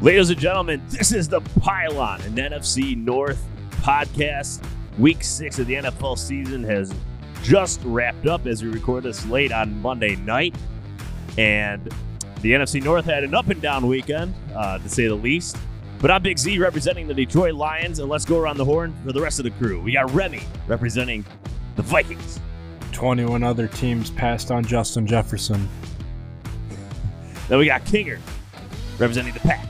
Ladies and gentlemen, this is the Pile On, an NFC North podcast. Week six of the NFL season has just wrapped up as we record this late on Monday night. And the NFC North had an up and down weekend, uh, to say the least. But I'm Big Z representing the Detroit Lions, and let's go around the horn for the rest of the crew. We got Remy representing the Vikings. 21 other teams passed on Justin Jefferson. Then we got Kinger representing the Pack.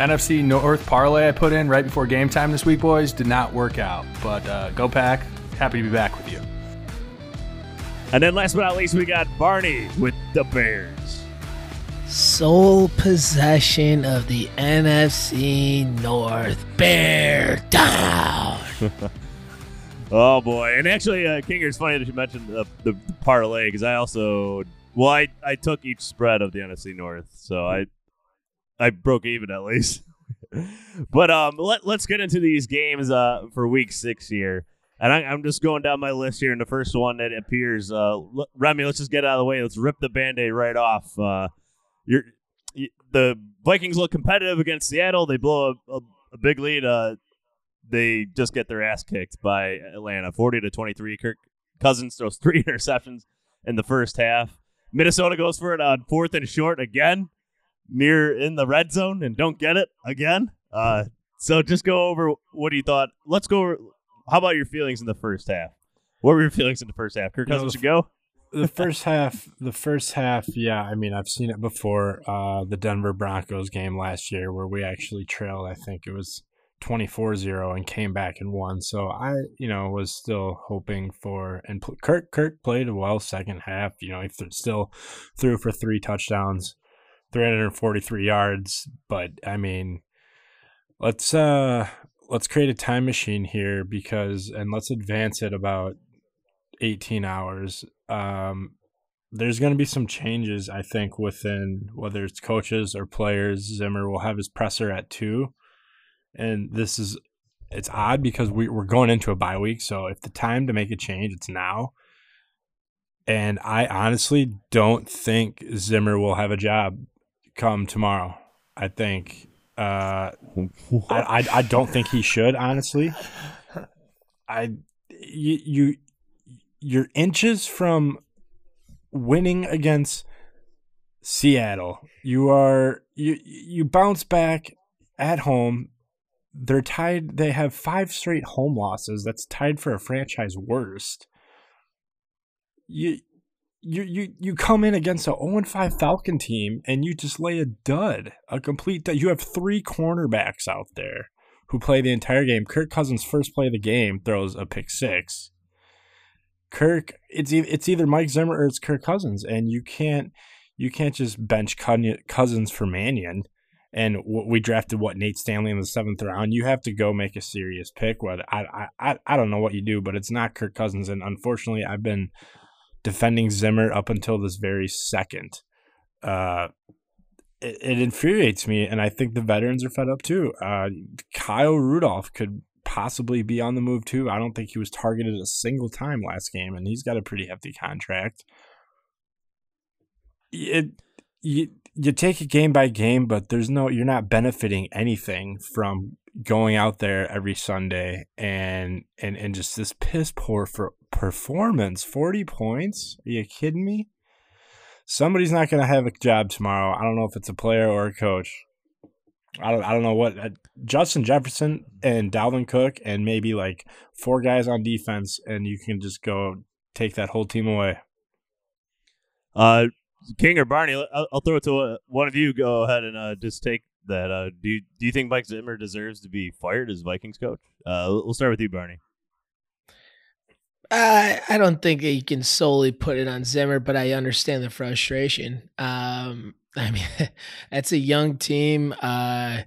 NFC North parlay I put in right before game time this week, boys, did not work out. But uh, go pack. Happy to be back with you. And then last but not least, we got Barney with the Bears. Sole possession of the NFC North. Bear down. Oh boy! And actually, uh, Kinger, it's funny that you mentioned the, the parlay because I also, well, I, I took each spread of the NFC North, so I I broke even at least. but um, let let's get into these games uh for Week Six here, and I, I'm just going down my list here. And the first one that appears, uh, l- Remy, let's just get out of the way. Let's rip the band-aid right off. Uh, you're y- the Vikings look competitive against Seattle. They blow a, a, a big lead. Uh, they just get their ass kicked by Atlanta, forty to twenty-three. Kirk Cousins throws three interceptions in the first half. Minnesota goes for it on fourth and short again, near in the red zone, and don't get it again. Uh, so just go over what you thought. Let's go. Over, how about your feelings in the first half? What were your feelings in the first half? Kirk You know, Cousins the should go. The first half, the first half, yeah, I mean, I've seen it before. Uh, the Denver Broncos game last year where we actually trailed, I think it was 24-0 and came back and won. So I, you know, was still hoping for and Kirk Kirk played a well second half. You know, he th- still threw for three touchdowns, 343 yards, but I mean, let's uh let's create a time machine here because and let's advance it about 18 hours. Um there's going to be some changes, I think, within whether it's coaches or players. Zimmer will have his presser at two, and this is it's odd because we, we're going into a bye week. So if the time to make a change, it's now. And I honestly don't think Zimmer will have a job come tomorrow. I think uh, I, I I don't think he should honestly. I you you you're inches from winning against Seattle. You are you you bounce back at home. They're tied. They have five straight home losses. That's tied for a franchise worst. You you you you come in against a 0 5 Falcon team and you just lay a dud, a complete dud. You have three cornerbacks out there who play the entire game. Kirk Cousins first play of the game throws a pick six. Kirk, it's it's either Mike Zimmer or it's Kirk Cousins, and you can't you can't just bench Cousins for Mannion. And we drafted what Nate Stanley in the seventh round. You have to go make a serious pick. What I I, I don't know what you do, but it's not Kirk Cousins. And unfortunately, I've been defending Zimmer up until this very second. Uh, it, it infuriates me, and I think the veterans are fed up too. Uh, Kyle Rudolph could possibly be on the move too. I don't think he was targeted a single time last game, and he's got a pretty hefty contract. It you you take it game by game, but there's no you're not benefiting anything from going out there every Sunday and and and just this piss poor for performance. Forty points? Are you kidding me? Somebody's not going to have a job tomorrow. I don't know if it's a player or a coach. I don't I don't know what uh, Justin Jefferson and Dalvin Cook and maybe like four guys on defense, and you can just go take that whole team away. Uh, King or Barney, I'll, I'll throw it to uh, one of you. Go ahead and uh, just take that. Uh, do you, do you think Mike Zimmer deserves to be fired as Vikings coach? Uh, we'll start with you, Barney. I I don't think you can solely put it on Zimmer, but I understand the frustration. Um, I mean, that's a young team. Uh,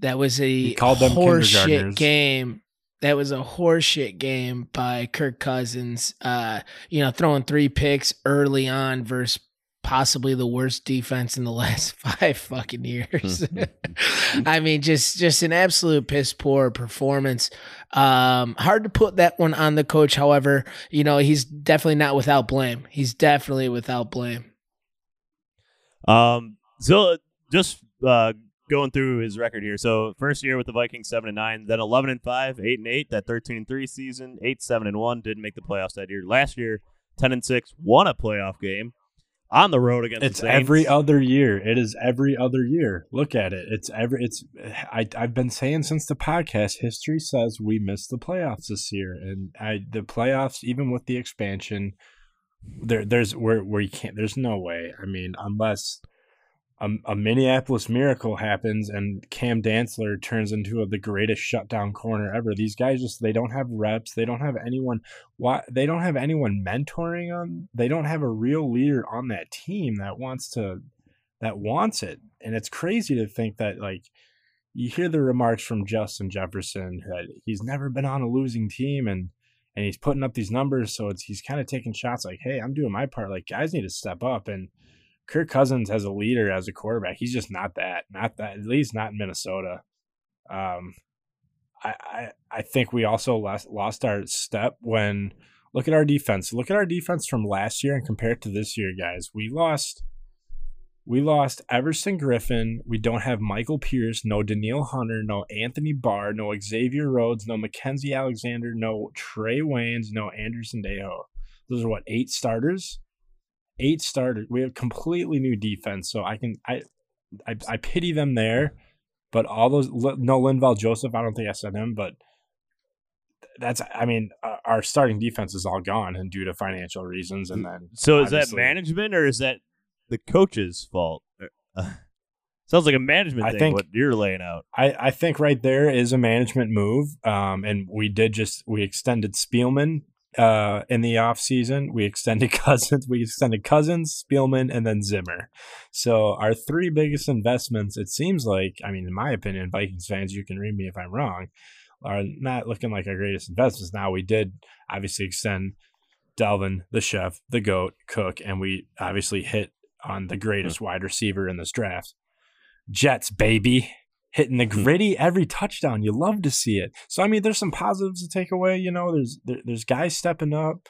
that was a horseshit game. That was a horseshit game by Kirk Cousins. Uh, you know, throwing three picks early on versus possibly the worst defense in the last five fucking years. I mean, just just an absolute piss poor performance. Um, hard to put that one on the coach. However, you know he's definitely not without blame. He's definitely without blame. Um, so just uh, going through his record here. So first year with the Vikings, seven and nine, then eleven and five, eight and eight. That thirteen and three season, eight seven and one, didn't make the playoffs that year. Last year, ten and six, won a playoff game on the road against. It's every other year. It is every other year. Look at it. It's every. It's. I I've been saying since the podcast. History says we missed the playoffs this year, and I the playoffs even with the expansion. There, there's where where you can't. There's no way. I mean, unless a, a Minneapolis miracle happens and Cam Dantzler turns into a, the greatest shutdown corner ever. These guys just they don't have reps. They don't have anyone. Why they don't have anyone mentoring them. They don't have a real leader on that team that wants to that wants it. And it's crazy to think that like you hear the remarks from Justin Jefferson that he's never been on a losing team and and he's putting up these numbers so it's he's kind of taking shots like hey i'm doing my part like guys need to step up and kirk cousins as a leader as a quarterback he's just not that not that at least not in minnesota um i i, I think we also lost lost our step when look at our defense look at our defense from last year and compare it to this year guys we lost we lost Everson Griffen. We don't have Michael Pierce, no Danielle Hunter, no Anthony Barr, no Xavier Rhodes, no Mackensie Alexander, no Trae Waynes, no Andrew Sendejo. Those are what eight starters. Eight starters. We have completely new defense, so I can I I, I pity them there. But all those no Linval Joseph, I don't think I said him, but that's I mean our starting defense is all gone and due to financial reasons, and then so is that management or is that the coach's fault. Uh, sounds like a management I thing. think- what you're laying out. I, I think right there is a management move. Um, and we did just we extended Spielman uh in the off season. We extended Cousins. We extended Cousins, Spielman, and then Zimmer. So our three biggest investments, it seems like, I mean, in my opinion, Vikings fans, you can read me if I'm wrong, are not looking like our greatest investments. Now we did obviously extend Dalvin, the chef, the goat, Cook, and we obviously hit on the greatest wide receiver in this draft. Jets, baby. Hitting the griddy every touchdown. You love to see it. So I mean, there's some positives to take away. You know, there's there, there's guys stepping up,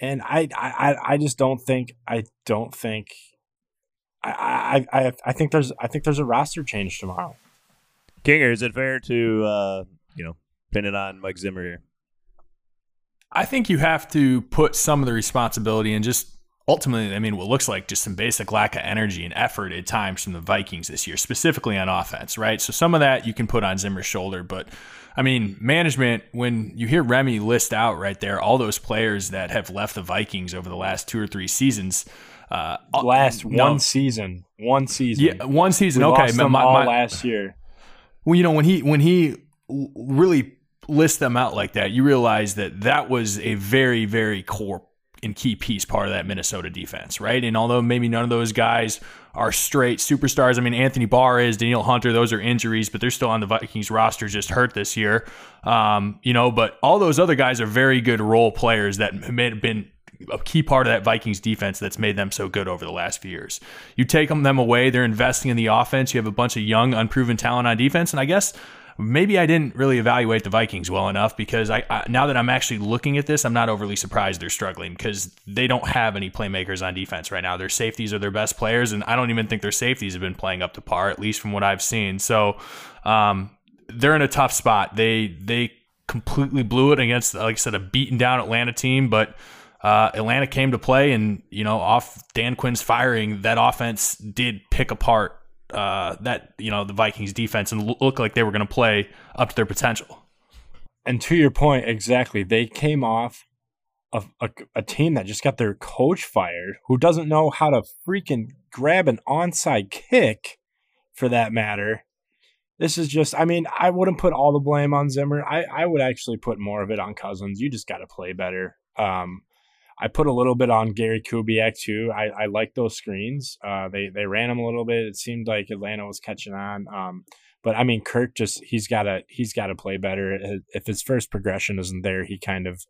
and I I I just don't think I don't think I I I I think there's I think there's a roster change tomorrow. Kinger, is it fair to uh, you know pin it on Mike Zimmer here? I think you have to put some of the responsibility and just ultimately, I mean, what looks like just some basic lack of energy and effort at times from the Vikings this year, specifically on offense, right? So some of that you can put on Zimmer's shoulder, but I mean, management, when you hear Remy list out right there, all those players that have left the Vikings over the last two or three seasons. Uh, Last no- one season, one season. yeah, one season. we okay, lost them my- all my- last year. well, you know, when he when he really lists them out like that, you realize that that was a very very core and key piece part of that Minnesota defense, right? And although maybe none of those guys are straight superstars, I mean Anthony Barr is, Danielle Hunter, those are injuries, but they're still on the Vikings roster, just hurt this year. Um, you know, but all those other guys are very good role players that have been a key part of that Vikings defense that's made them so good over the last few years. You take them, them away, they're investing in the offense. You have a bunch of young, unproven talent on defense, and I guess maybe I didn't really evaluate the Vikings well enough because I, I now that I'm actually looking at this, I'm not overly surprised they're struggling because they don't have any playmakers on defense right now. Their safeties are their best players, and I don't even think their safeties have been playing up to par, at least from what I've seen. So um, they're in a tough spot. They they completely blew it against, like I said, a beaten down Atlanta team, but. Uh, Atlanta came to play, and you know, off Dan Quinn's firing, that offense did pick apart uh, that you know the Vikings defense and lo- look like they were going to play up to their potential. And to your point, exactly, they came off of a, a team that just got their coach fired, who doesn't know how to freaking grab an onside kick, for that matter. This is just, I mean, I wouldn't put all the blame on Zimmer. I, I would actually put more of it on Cousins. You just got to play better. Um, I put a little bit on Gary Kubiak too. I, I like those screens. Uh, they they ran him a little bit. It seemed like Atlanta was catching on. Um, but I mean, Kirk just he's got to he's got to play better. If his first progression isn't there, he kind of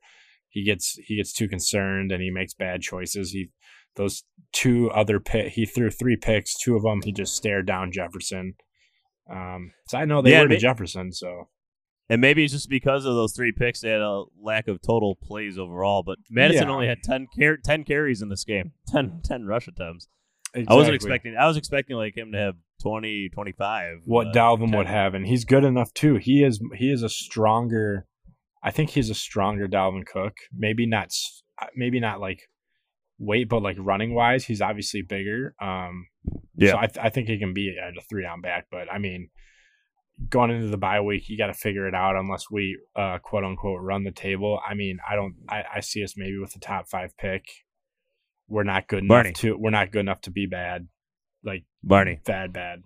he gets he gets too concerned and he makes bad choices. He those two other pick he threw three picks. Two of them he just stared down Jefferson. Um, so I know they Yeah, were to ma- Jefferson. So And maybe it's just because of those three picks, they had a lack of total plays overall. But Mattison Yeah. only had 10, car- 10 carries in this game, 10, 10 rush attempts. I wasn't expecting. I was expecting like him to have 20, 25. what uh, Dalvin would have, and he's good enough too. He is he is a stronger. I think he's a stronger Dalvin Cook. Maybe not. uh, Maybe not like weight, but like running wise, he's obviously bigger. Um, Yeah. So I, th- I think he can be at a three down back, but I mean, going into the bye week, you got to figure it out unless we uh, quote unquote run the table. I mean, I don't. I, I see us maybe with the top five pick. We're not good enough Barney. to. We're not good enough to be bad. Like Barney. bad, bad.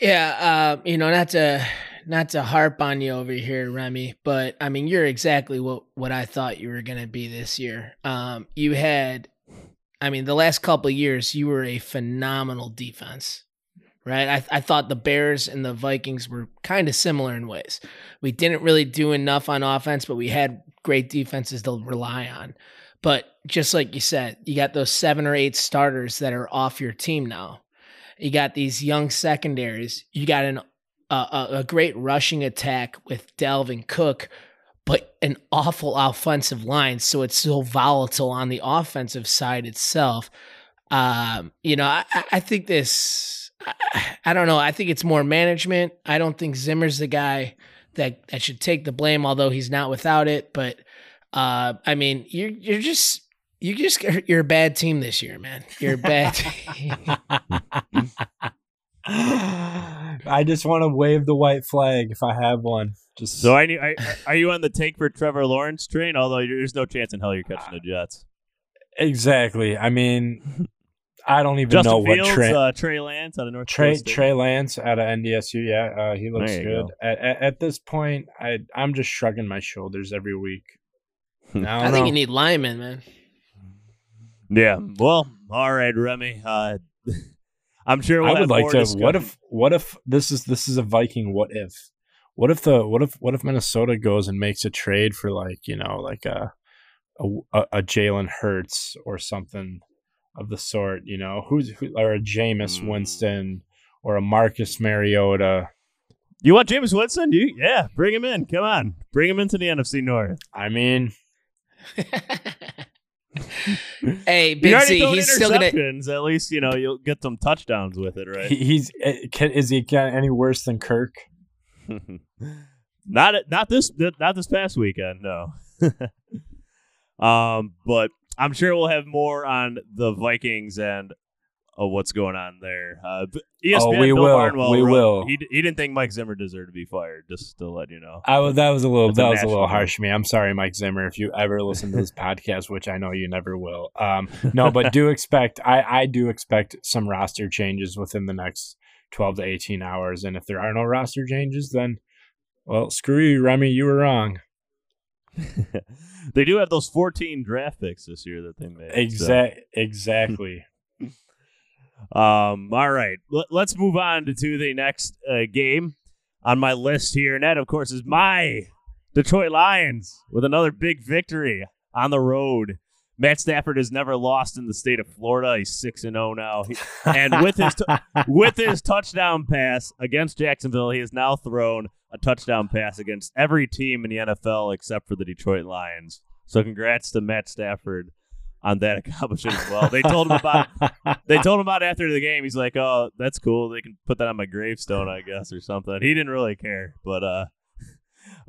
Yeah, uh, you know, not to not to harp on you over here, Remy, but I mean, you're exactly what what I thought you were going to be this year. Um, you had, I mean, the last couple of years, you were a phenomenal defense, right? I I thought the Bears and the Vikings were kind of similar in ways. We didn't really do enough on offense, but we had great defenses to rely on. But just like you said, you got those seven or eight starters that are off your team now. You got these young secondaries. You got an a, great rushing attack with Dalvin Cook, but an awful offensive line. So it's so volatile on the offensive side itself. Um, you know, I- I think this. I, I don't know. I think it's more management. I don't think Zimmer's the guy that that should take the blame, although he's not without it. But uh, I mean, you're you're just you just you're a bad team this year, man. You're a bad. team. I just want to wave the white flag if I have one. Just So I, I are you on the take for Trevor Lawrence train? Although there's no chance in hell you're catching the Jets. exactly. I mean, I don't even Justin know Fields, what Trey uh, Trey Lance out of North Trey, Dakota State. Trey Lance out of NDSU. Yeah, uh, he looks good. go. At, at, at this point, I I'm just shrugging my shoulders every week. I, I think you need linemen, man. Yeah. Well, all right, Remy. Uh, I'm sure we'll I would have like more to. discussion. What if? What if this is this is a Viking? What if? What if the what if what if Minnesota goes and makes a trade for like you know like a a, a, a Jalen Hurts or something of the sort? You know who's who, or a Jameis Mm. Winston or a Marcus Mariota. you want Jameis Winston? You yeah, bring him in. Come on, bring him into the NFC North. I mean, hey, You Big already Z, throwing he's still gonna. interceptions. At least you know you'll get some touchdowns with it, right? he's eh, can, is he any worse than Kirk? not not this not this past weekend, no. um, but I'm sure we'll have more on the Vikings and uh, what's going on there. Uh, ESPN, Oh, we Bill will. Barnwell We wrote- will. He, he didn't think Mike Zimmer deserved to be fired. Just to let you know. I was that was a little a that was a little harsh to me. I'm sorry, Mike Zimmer, if you ever listen to this podcast, which I know you never will. Um, no, but do expect I I do expect some roster changes within the next 12 to 18 hours, and if there are no roster changes, then well, screw you, Remy, you were wrong. They do have those 14 draft picks this year that they made. so- Exact exactly. Um, all right, Let, us move on to, to the next uh, game on my list here, and that, of course, is my Detroit Lions with another big victory on the road. Matt Stafford has never lost in the state of Florida. He's six and zero now, He- and with his t- with his touchdown pass against Jacksonville, he has now thrown a touchdown pass against every team in the NFL except for the Detroit Lions. So, congrats to Matt Stafford on that accomplishment as well. They told him about they told him about after the game. He's like, "Oh, that's cool. They can put that on my gravestone, I guess, or something." He didn't really care, but uh,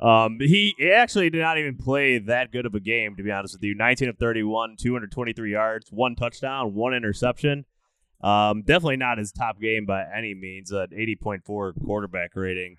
um, he, he actually did not even play that good of a game, to be honest with you. 19 of 31, 223 yards, one touchdown, one interception. Um, definitely not his top game by any means. An 80.4 quarterback rating,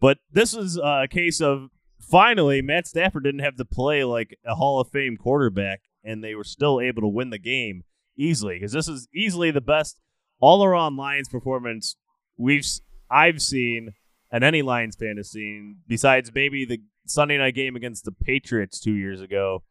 but this is uh, a case of finally Matt Stafford didn't have to play like a Hall of Fame quarterback, and they were still able to win the game easily because this is easily the best all-around Lions performance we've I've seen and any Lions fan has seen besides maybe the Sunday night game against the Patriots two years ago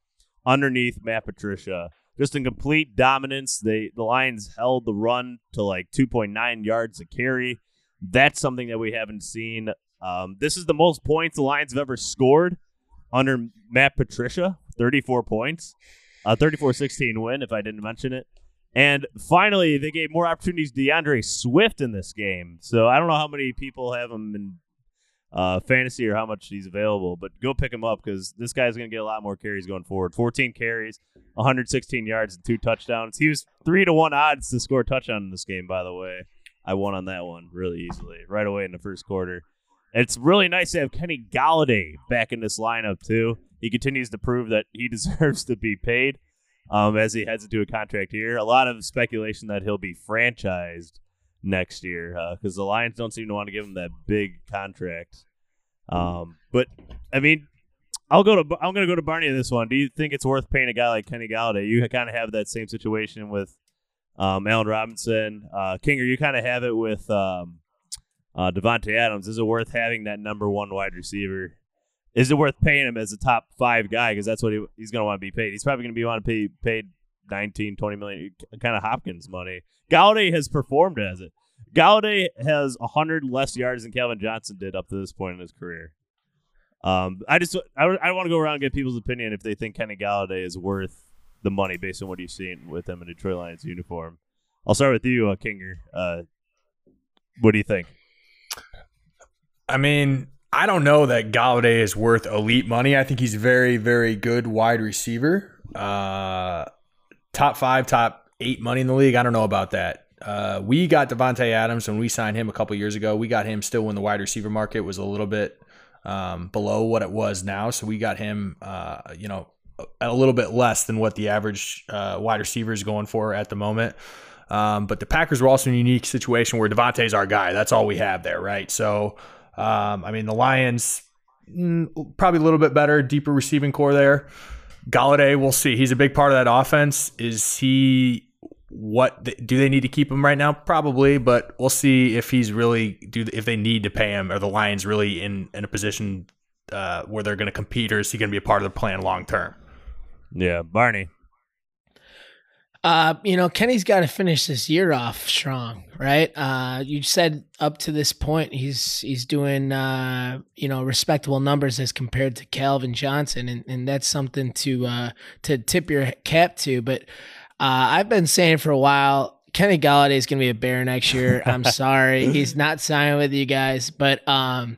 underneath Matt Patricia. Just in complete dominance. They the Lions held the run to like 2.9 yards a carry. That's something that we haven't seen. Um, this is the most points the Lions have ever scored under Matt Patricia, 34 points. A 34-16 win, if I didn't mention it. And finally, they gave more opportunities to DeAndre Swift in this game. So I don't know how many people have him in uh, fantasy or how much he's available, but go pick him up because this guy's going to get a lot more carries going forward. 14 carries, 116 yards, and two touchdowns. He was three to one odds to score a touchdown in this game. By the way, I won on that one really easily right away in the first quarter. It's really nice to have Kenny Golladay back in this lineup too. He continues to prove that he deserves to be paid um, as he heads into a contract here. A lot of speculation that he'll be franchised next year because uh, the Lions don't seem to want to give him that big contract. Um, but I mean, I'll go to I'm going to go to Barney in this one. Do you think it's worth paying a guy like Kenny Golladay? You kind of have that same situation with um, Allen Robinson, uh, Kinger. You kind of have it with um, uh, Davante Adams. Is it worth having that number one wide receiver? Is it worth paying him as a top five guy because that's what he, he's going to want to be paid? He's probably going to be want to be paid 19, 20 million, kind of Hopkins money. Golladay has performed as it. Golladay has 100 less yards than Calvin Johnson did up to this point in his career. Um, I just I, I want to go around and get people's opinion if they think Kenny Golladay is worth the money based on what you've seen with him in Detroit Lions uniform. I'll start with you, uh, Kinger. Uh, what do you think? I mean, I don't know that Golladay is worth elite money. I think he's very, very good wide receiver. Uh, top five, top eight money in the league. I don't know about that. Uh, we got Davante Adams when we signed him a couple years ago. We got him still when the wide receiver market was a little bit um, below what it was now. So we got him, uh, you know, a little bit less than what the average uh, wide receiver is going for at the moment. Um, but the Packers were also in a unique situation where Davante's our guy. That's all we have there, right? So, um, I mean, the Lions mm, probably a little bit better, deeper receiving core there. Golladay, we'll see. He's a big part of that offense. Is he what do they need to keep him right now? Probably, but we'll see if he's really do if they need to pay him. Are the Lions really in in a position uh, where they're going to compete, or is he going to be a part of the plan long term? Yeah, Barney. Uh, you know, Kenny's got to finish this year off strong, right? Uh, you said up to this point he's he's doing uh, you know respectable numbers as compared to Calvin Johnson, and, and that's something to uh, to tip your cap to. But uh, I've been saying for a while, Kenny Golladay is going to be a bear next year. I'm sorry, he's not signing with you guys, but um,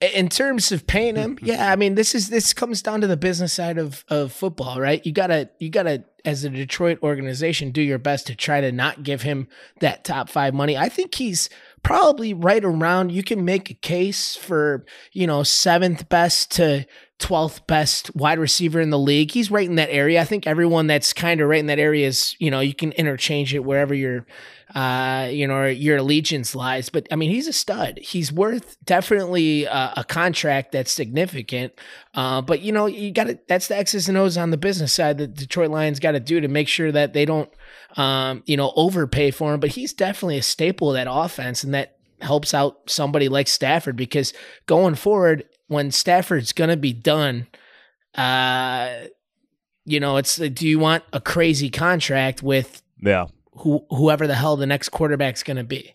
in terms of paying him, yeah, I mean this is this comes down to the business side of of football, right? You gotta you gotta as a Detroit organization do your best to try to not give him that top five money. I think he's probably right around. You can make a case for you know seventh best to 12th best wide receiver in the league. He's right in that area. I think everyone that's kind of right in that area is, you know, you can interchange it wherever your uh, you know, your allegiance lies. But I mean, he's a stud. He's worth definitely a, a contract that's significant. Uh, but you know, you got to that's the X's and O's on the business side that Detroit Lions got to do to make sure that they don't um, you know, overpay for him. But he's definitely a staple of that offense and that helps out somebody like Stafford because going forward, when Stafford's going to be done, uh, you know, it's do you want a crazy contract with yeah who whoever the hell the next quarterback's going to be?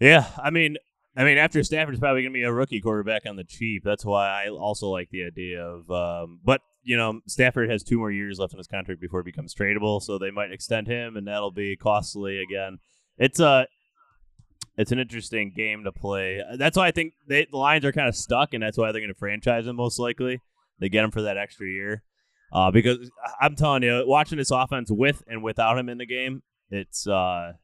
Yeah, I mean, I mean, after Stafford's probably going to be a rookie quarterback on the cheap. That's why I also like the idea of, um, but you know, Stafford has two more years left in his contract before he becomes tradable, so they might extend him, and that'll be costly again. It's a it's an interesting game to play. That's why I think they, the Lions are kind of stuck, and that's why they're going to franchise him most likely. They get him for that extra year. Uh, because I'm telling you, watching this offense with and without him in the game, it's uh,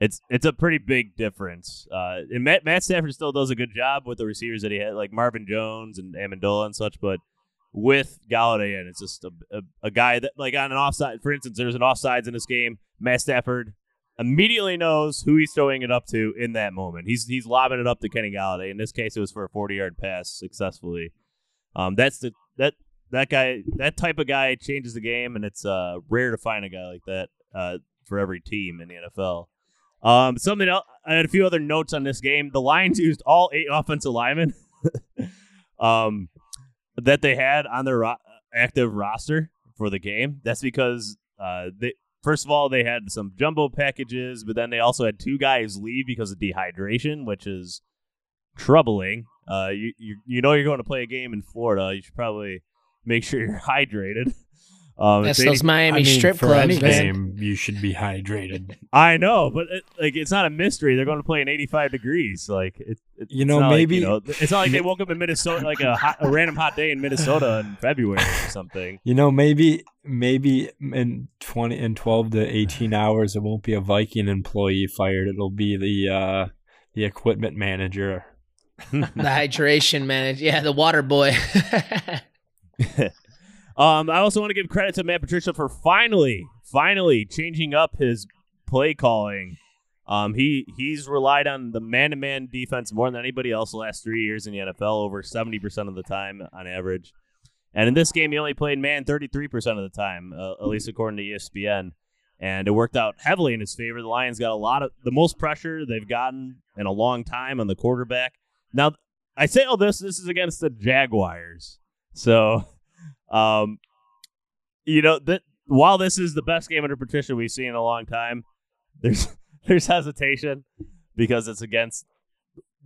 it's it's a pretty big difference. Uh, and Matt, Matt Stafford still does a good job with the receivers that he had, like Marvin Jones and Amendola and such. But with Golladay in, it's just a, a, a guy that like on an offside. For instance, there's an offsides in this game. Matt Stafford immediately knows who he's throwing it up to in that moment. He's he's lobbing it up to Kenny Golladay. In this case, it was for a 40 yard pass successfully. Um, that's the that that guy that type of guy changes the game, and it's uh rare to find a guy like that uh for every team in the NFL. Um, something else. I had a few other notes on this game. The Lions used all eight offensive linemen, um, that they had on their ro- active roster for the game. That's because uh, they first of all, they had some jumbo packages, but then they also had two guys leave because of dehydration, which is troubling. Uh, you, you you know you're going to play a game in Florida. You should probably make sure you're hydrated. Um, That's those 80 Miami I mean, strip for clubs, any game, you should be hydrated. I know, but it, like it's not a mystery. They're going to play in 85 degrees. Like it, it- You know, not like, maybe- you know, it's not like they woke up in Minnesota like a, hot, a random hot day in Minnesota in February or something. You know, maybe maybe in twenty in twelve to eighteen hours, it won't be a Viking employee fired. It'll be the uh, the equipment manager. The hydration manager. Yeah, the water boy. Um, I also want to give credit to Matt Patricia for finally, finally changing up his play calling. Um, he he's relied on the man-to-man defense more than anybody else the last three years in the NFL, over seventy percent of the time on average. And in this game, he only played man thirty-three percent of the time, uh, at least according to ESPN. And it worked out heavily in his favor. The Lions got a lot of the most pressure they've gotten in a long time on the quarterback. Now, I say all this. This is against the Jaguars, so um, you know that while this is the best game under Patricia we've seen in a long time, there's there's hesitation because it's against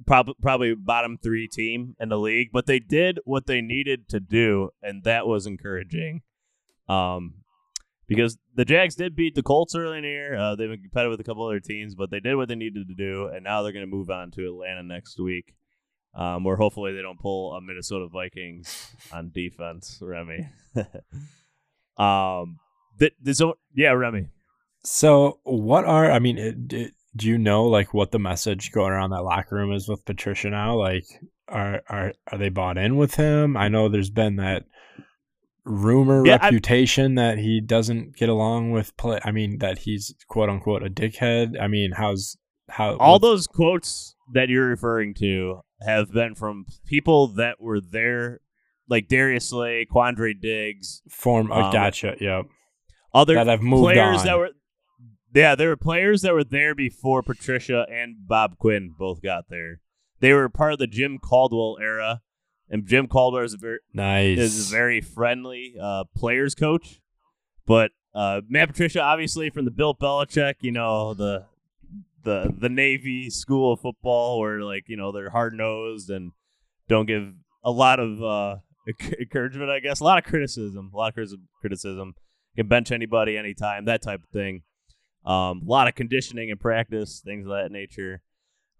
prob- probably bottom three team in the league. But they did what they needed to do, and that was encouraging. Um, because the Jags did beat the Colts early in the year. Uh, they've been competitive with a couple other teams, but they did what they needed to do, and now they're going to move on to Atlanta next week. Um, where hopefully they don't pull a Minnesota Vikings on defense, Remy. um, th- this, yeah, Remy. So, what are I mean? It, it, do you know like what the message going around that locker room is with Patricia now? Like, are are are they bought in with him? I know there's been that rumor Yeah, I- reputation that he doesn't get along with play. I mean, that he's quote unquote a dickhead. I mean, how's how All what's- those quotes that you're referring to have been from people that were there, like Darius Slay, Quandre Diggs, form? Oh, um, gotcha. Yep. other That have moved players on. that were. Yeah, there were players that were there before Patricia and Bob Quinn both got there. They were part of the Jim Caldwell era, and Jim Caldwell is a very Nice. is a very friendly uh, players coach. But uh, Matt Patricia, obviously from the Bill Belichick, you know the the the Navy school of football, where like you know they're hard nosed and don't give a lot of uh, encouragement. I guess a lot of criticism, a lot of criticism. Can bench anybody anytime, that type of thing. Um, a lot of conditioning and practice, things of that nature.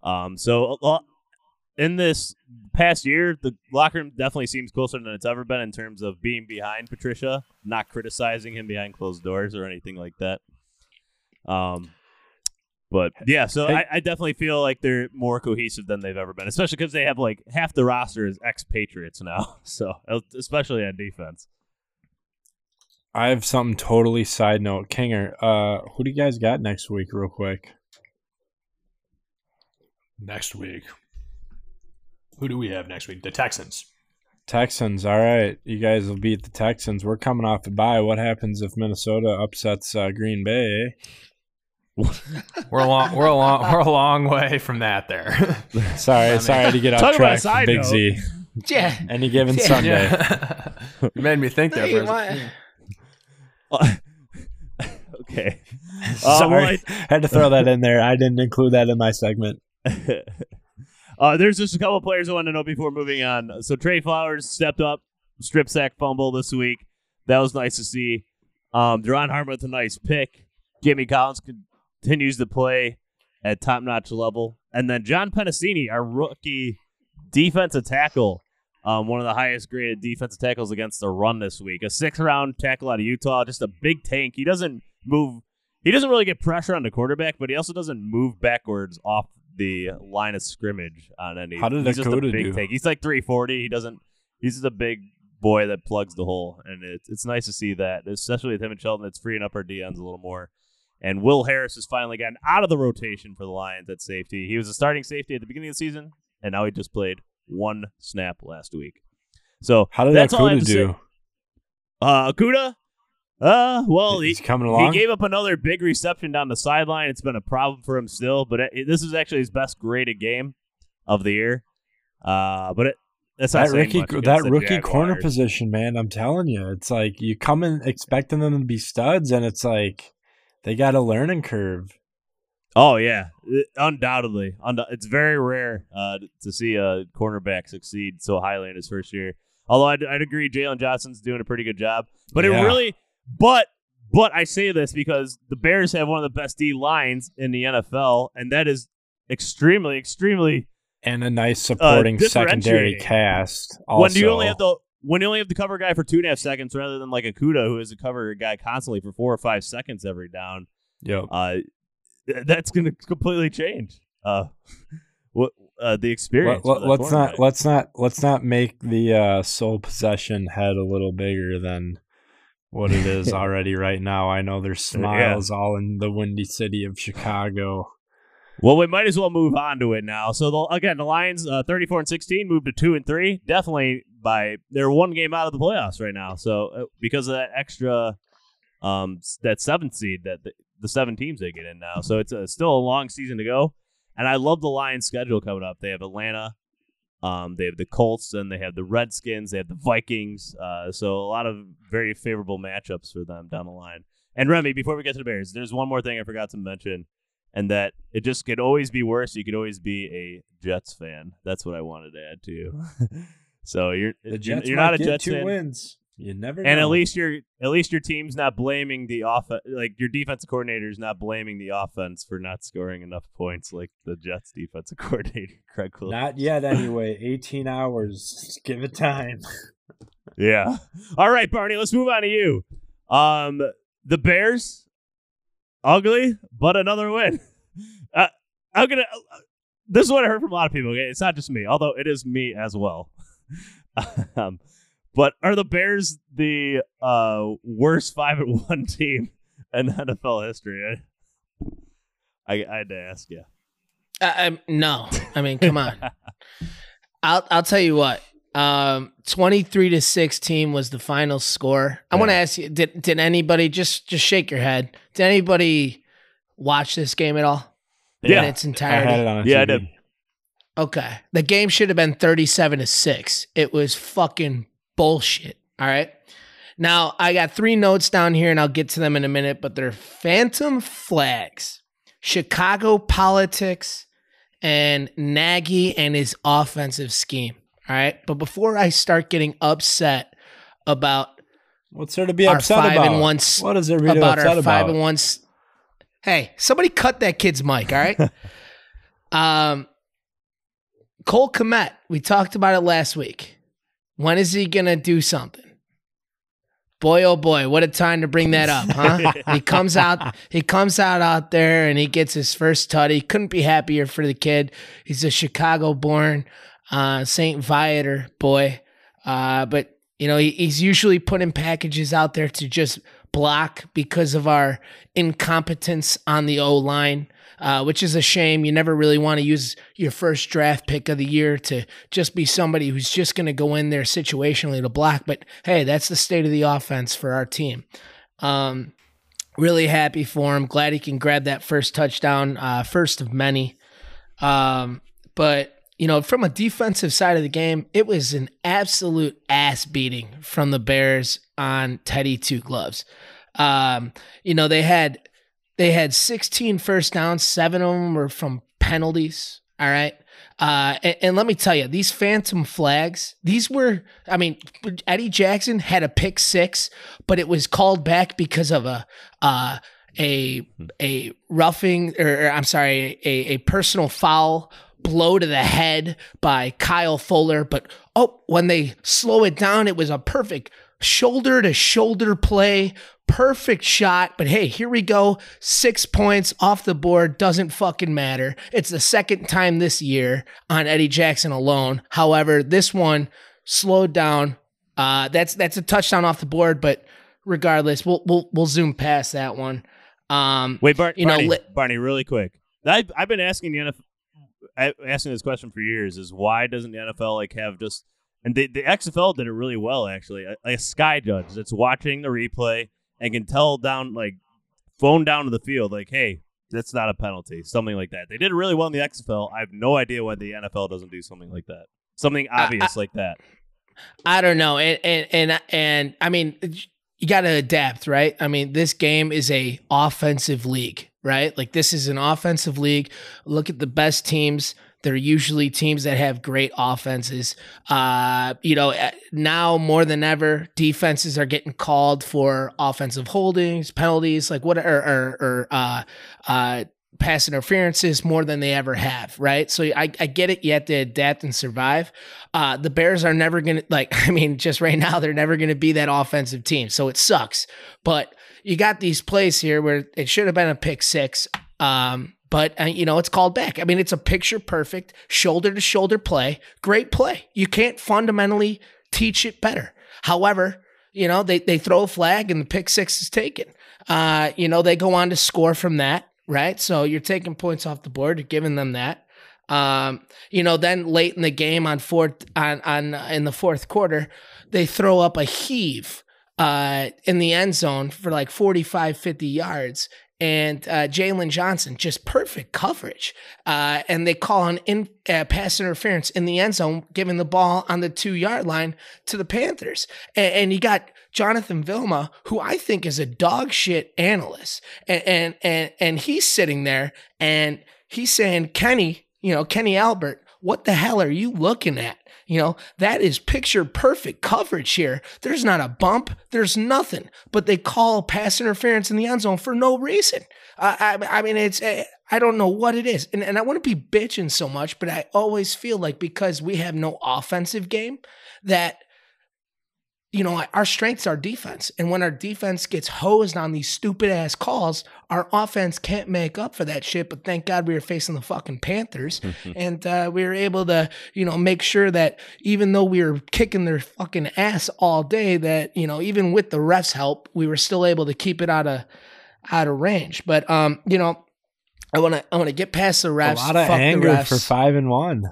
Um, so lot, in this past year, the locker room definitely seems closer than it's ever been in terms of being behind Patricia, not criticizing him behind closed doors or anything like that. Um, but yeah, so Hey- I, I definitely feel like they're more cohesive than they've ever been, especially because they have like half the roster is ex-Patriots now. So especially on defense. I have something totally side note. Kinger, uh, who do you guys got next week, real quick? Next week. Who do we have next week? The Texans. Texans. All right, you guys will beat the Texans. We're coming off the bye. What happens if Minnesota upsets uh, Green Bay? We're a long, we're a long, we're a long way from that. There. Sorry, mean- sorry to get off Talk about track, side Big note. Z. yeah. Any given Yeah. Sunday. Yeah. you made me think there. Hey, For a why- okay. Uh, Sorry, well, I- had to throw that in there. I didn't include that in my segment. uh, there's just a couple players I want to know before moving on. So Trey Flowers stepped up, strip sack fumble this week. That was nice to see. Um, Duron Harmon with a nice pick. Jamie Collins continues to play at top notch level. And then John Penisini, our rookie defensive tackle, um, one of the highest graded defensive tackles against the run this week. A six round tackle out of Utah, just a big tank. He doesn't move, he doesn't really get pressure on the quarterback, but he also doesn't move backwards off the line of scrimmage on any. How did he's just a big do? tank. He's like 340. He doesn't, he's just a big boy that plugs the hole. And it's, it's nice to see that, especially with him and Shelton. It's freeing up our DNs a little more. And Will Harris has finally gotten out of the rotation for the Lions at safety. He was a starting safety at the beginning of the season, and now he just played one snap last week. So How did that's all I have Okudah to say. do? Uh, Okudah, uh, well, he, He's coming along. he gave up another big reception down the sideline. It's been a problem for him still, but it, this is actually his best graded game of the year. Uh, but it, that's not that rookie, that rookie corner position, man. I'm telling you, it's like you come in expecting them to be studs, and it's like they got a learning curve. Oh yeah, It- undoubtedly. It's very rare uh, to see a cornerback succeed so highly in his first year. Although I'd, I'd agree, Jaylon Johnson's doing a pretty good job. But Yeah. it really, but but I say this because the Bears have one of the best D lines in the NFL, and that is extremely, extremely. and a nice supporting secondary cast. Also, when do you only have the when you only have the cover guy for two and a half seconds rather than like a Kuda who is a cover guy constantly for four or five seconds every down, Yep. uh, th- that's going to completely change. Uh, what uh, the experience? Let, us not let's not let's not make the uh, sole possession head a little bigger than what it is already right now. I know there's smiles all in the windy city of Chicago. Well, we might as well move on to it now. So the, again, the Lions, uh, thirty-four and sixteen, moved to two and three. Definitely by they're one game out of the playoffs right now. So uh, because of that extra, um, that seventh seed that the, the seven teams they get in now. So it's uh still a long season to go. And I love the Lions' schedule coming up. They have Atlanta, um, they have the Colts, and they have the Redskins. They have the Vikings. Uh, so a lot of very favorable matchups for them down the line. And Remy, before we get to the Bears, there's one more thing I forgot to mention and that it just could always be worse. You could always be a Jets fan. That's what I wanted to add to you. so you're you're, you're not a Jets fan, wins. You never. and at least your at least your team's not blaming the off like your defensive coordinator is not blaming the offense for not scoring enough points like the Jets defensive coordinator Gregg Williams. not yet. Anyway, eighteen hours. Just give it time. Yeah. All right, Barney, let's move on to you. Um, the Bears, ugly, but another win. Uh, I'm gonna. Uh, this is what I heard from a lot of people. Okay, it's not just me, although it is me as well. um, but are the Bears the uh worst five and one team in NFL history? I, I, I had to ask you. Uh, um, no, I mean, come on. I'll I'll tell you what. Um, twenty three to sixteen was the final score. I want to ask you: Did did anybody just just shake your head? Did anybody watch this game at all? Yeah. in its I entirety. had it on. Yeah, I did. Okay. The game should have been 37 to 6. It was fucking bullshit. All right. Now, I got three notes down here and I'll get to them in a minute, but they're phantom flags, Chicago politics, and Nagy and his offensive scheme. All right. But before I start getting upset about What's there to be upset five about? and one what is there to be about upset our five about? and one. Hey, somebody cut that kid's mic. All right. um, Cole Kmet. We talked about it last week. When is he gonna do something? Boy, oh boy, what a time to bring that up, huh? he comes out, he comes out out there, and he gets his first tutty. Couldn't be happier for the kid. He's a Chicago-born uh, Saint Viator boy, uh, but you know he, he's usually putting packages out there to just block because of our incompetence on the O line. Uh, which is a shame. You never really want to use your first draft pick of the year to just be somebody who's just going to go in there situationally to block. But hey, that's the state of the offense for our team. Um, really happy for him. Glad he can grab that first touchdown, uh, first of many. Um, but you know, from a defensive side of the game, it was an absolute ass beating from the Bears on Teddy Two Gloves. Um, you know, they had they had 16 first downs, seven of them were from penalties. All right. Uh, and, and let me tell you, these phantom flags, these were, I mean, Eddie Jackson had a pick six, but it was called back because of a, uh, a, a roughing, or, or I'm sorry, a, a personal foul blow to the head by Kyle Fuller. But oh, when they slow it down, it was a perfect shoulder to shoulder play perfect shot. But hey, here we go. Six points off the board doesn't fucking matter. It's the second time this year on Eddie Jackson alone. However, this one slowed down. Uh, that's that's a touchdown off the board, but regardless, we'll we'll we'll zoom past that one. Um, Wait, Bar- You know, Barney, li- Barney, really quick. I've, I've been asking the NFL, I, asking this question for years: is why doesn't the NFL like have just and the, the XFL did it really well actually. A, a sky judge that's watching the replay and can tell down like phone down to the field like, hey, that's not a penalty, something like that. They did really well in the XFL. I have no idea why the NFL doesn't do something like that, something I- obvious like that. I don't know, and and and and I mean, you got to adapt, right? I mean, this game is a offensive league, right? Like this is an offensive league. Look at the best teams They're usually teams that have great offenses. Uh, you know, eh, now more than ever, defenses are getting called for offensive holdings, penalties, like what, or, or, or uh, uh, pass interferences more than they ever have, right? So I, I get it. You have to adapt and survive. Uh, the Bears are never going to, like, I mean, just right now, they're never going to be that offensive team. So it sucks. But you got these plays here where it should have been a pick six. Um, but uh, you know it's called back. I mean, it's a picture perfect shoulder to shoulder play. Great play. You can't fundamentally teach it better. However, you know they they throw a flag and the pick six is taken. Uh, you know they go on to score from that right? So you're taking points off the board, you're giving them that. Um, you know, then late in the game on fourth on on in the fourth quarter, they throw up a heave uh, in the end zone for like 45, 50 yards. And uh, Jaylon Johnson, just perfect coverage. Uh, and they call an in, uh, pass interference in the end zone, giving the ball on the two yard line to the Panthers. And, and you got Jonathan Vilma, who I think is a dog shit analyst, and and and, and he's sitting there and he's saying, Kenny, you know, Kenny Albert, what the hell are you looking at? You know, that is picture perfect coverage here. There's not a bump, there's nothing, but they call pass interference in the end zone for no reason. I, I mean, it's, eh, I don't know what it is. And, and I to be bitching so much, but I always feel like because we have no offensive game, that you know, our strengths our defense. And when our defense gets hosed on these stupid ass calls, our offense can't make up for that shit. But thank God we were facing the fucking Panthers. and uh, we were able to, you know, make sure that even though we were kicking their fucking ass all day, that, you know, even with the refs' help, we were still able to keep it out of out of range. But um, you know, I wanna I wanna get past the refs. A lot of anger for five and one.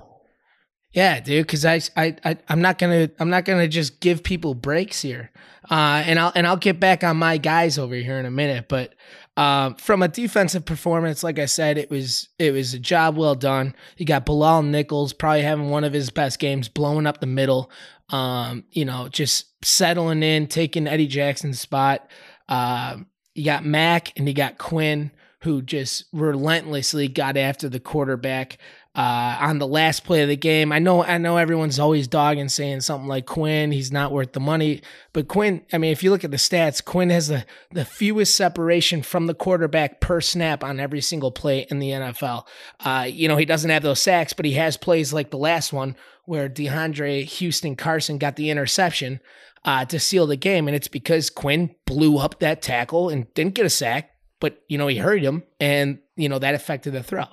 Yeah, dude, because I, I, I, I'm not gonna, I'm not gonna just give people breaks here, uh, and I'll, and I'll get back on my guys over here in a minute. But uh, from a defensive performance, like I said, it was, it was a job well done. You got Bilal Nichols probably having one of his best games, blowing up the middle. Um, you know, just settling in, taking Eddie Jackson's spot. Uh, you got Mack and you got Quinn, who just relentlessly got after the quarterback uh, on the last play of the game. I know, I know everyone's always dogging saying something like Quinn, he's not worth the money. But Quinn, I mean, if you look at the stats, Quinn has the, the fewest separation from the quarterback per snap on every single play in the NFL. Uh, you know, he doesn't have those sacks, but he has plays like the last one where DeAndre Houston Carson got the interception uh, to seal the game. And it's because Quinn blew up that tackle and didn't get a sack, but, you know, he hurried him and, you know, that affected the throw.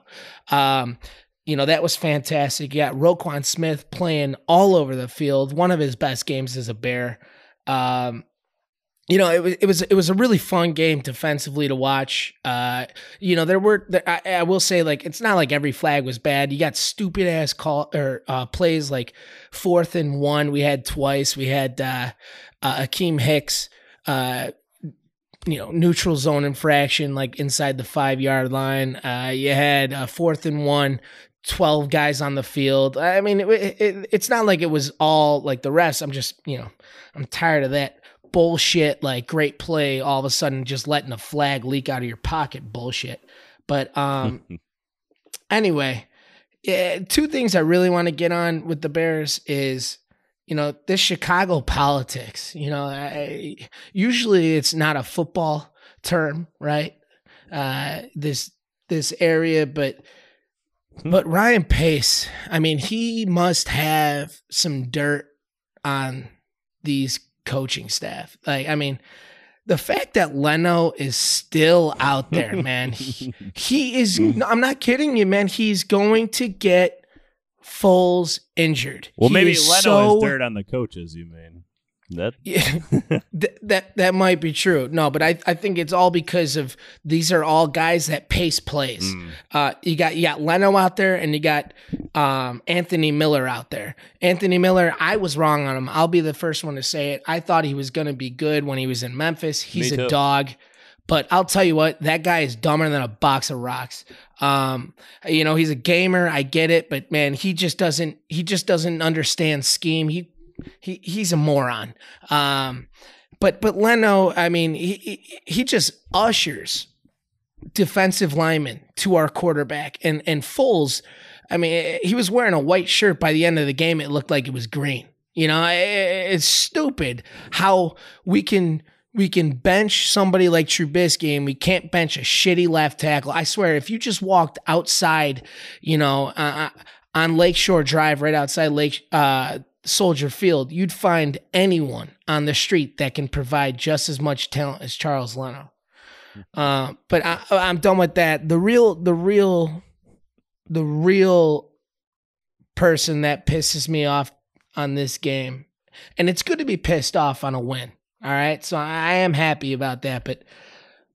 Um, you know, that was fantastic. You got Roquan Smith playing all over the field. One of his best games as a Bear. Um, you know, it was it was it was a really fun game defensively to watch. Uh, you know, there were there, I, I, will say like it's not like every flag was bad. You got stupid ass call or uh, plays like fourth and one. We had twice. We had uh, uh, Akiem Hicks. Uh, you know, neutral zone infraction, like inside the five yard line. Uh, you had a fourth and one 12 guys on the field. I mean, it, it, it's not like it was all like the rest. I'm just, you know, I'm tired of that bullshit, like great play, all of a sudden just letting a flag leak out of your pocket bullshit. But um, anyway, yeah, two things I really want to get on with the Bears is, you know, this Chicago politics. You know, I, usually it's not a football term, right? Uh, this this area, but but Ryan Pace, I mean, he must have some dirt on these coaching staff. Like, I mean, the fact that Leno is still out there, man, he, he is, I'm not kidding you, man. He's going to get Foles injured. Well, He maybe Leno so- is dirt on the coaches. You mean that? Yeah, Th- that that might be true. No, but I, I think it's all because of these are all guys that pace plays. Mm. Uh, you got you got Leno out there, and you got um, Anthony Miller out there. Anthony Miller, I was wrong on him. I'll be the first one to say it. I thought he was going to be good when he was in Memphis. He's a dog. But I'll tell you what, that guy is dumber than a box of rocks. Um, you know, he's a gamer. I get it, but man, he just doesn't. He just doesn't understand scheme. He he he's a moron. Um, but but Leno, I mean, he he, just ushers defensive linemen to our quarterback, and and Foles. I mean, he was wearing a white shirt. By the end of the game, it looked like it was green. You know, it's stupid how we can we can bench somebody like Trubisky and we can't bench a shitty left tackle. I swear, if you just walked outside, you know, uh, uh on Lakeshore Drive, right outside Lake uh, Soldier Field, you'd find anyone on the street that can provide just as much talent as Charles Leno. Uh, but I, I'm done with that. The real, the real, the real person that pisses me off on this game, and it's good to be pissed off on a win all right. So I am happy about that. But